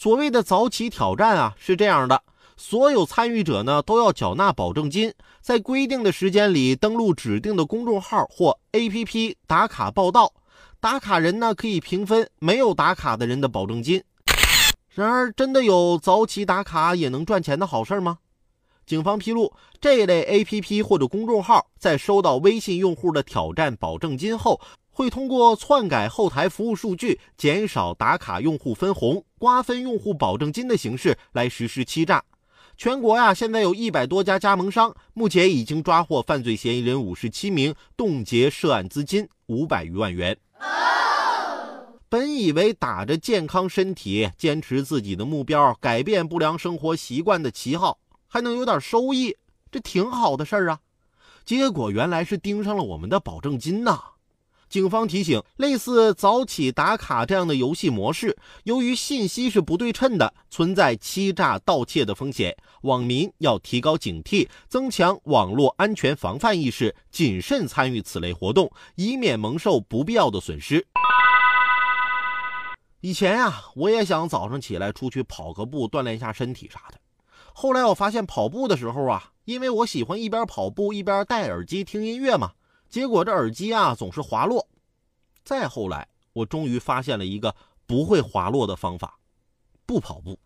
所谓的早起挑战啊，是这样的：所有参与者呢都要缴纳保证金，在规定的时间里登录指定的公众号或 APP 打卡报到。打卡人呢可以平分没有打卡的人的保证金。然而，真的有早起打卡也能赚钱的好事吗？警方披露，这类 APP 或者公众号在收到微信用户的挑战保证金后，会通过篡改后台服务数据、减少打卡用户分红、瓜分用户保证金的形式来实施欺诈。全国呀，现在有一百多家加盟商，目前已经抓获犯罪嫌疑人五十七名，冻结涉案资金五百余万元。本以为打着健康身体、坚持自己的目标、改变不良生活习惯的旗号，还能有点收益，这挺好的事儿啊。结果原来是盯上了我们的保证金呐！警方提醒，类似早起打卡这样的游戏模式，由于信息是不对称的，存在欺诈盗窃的风险，网民要提高警惕，增强网络安全防范意识，谨慎参与此类活动，以免蒙受不必要的损失。以前呀，我也想早上起来出去跑个步，锻炼一下身体啥的。后来我发现跑步的时候啊，因为我喜欢一边跑步一边戴耳机听音乐嘛，结果这耳机啊总是滑落。再后来，我终于发现了一个不会滑落的方法：不跑步。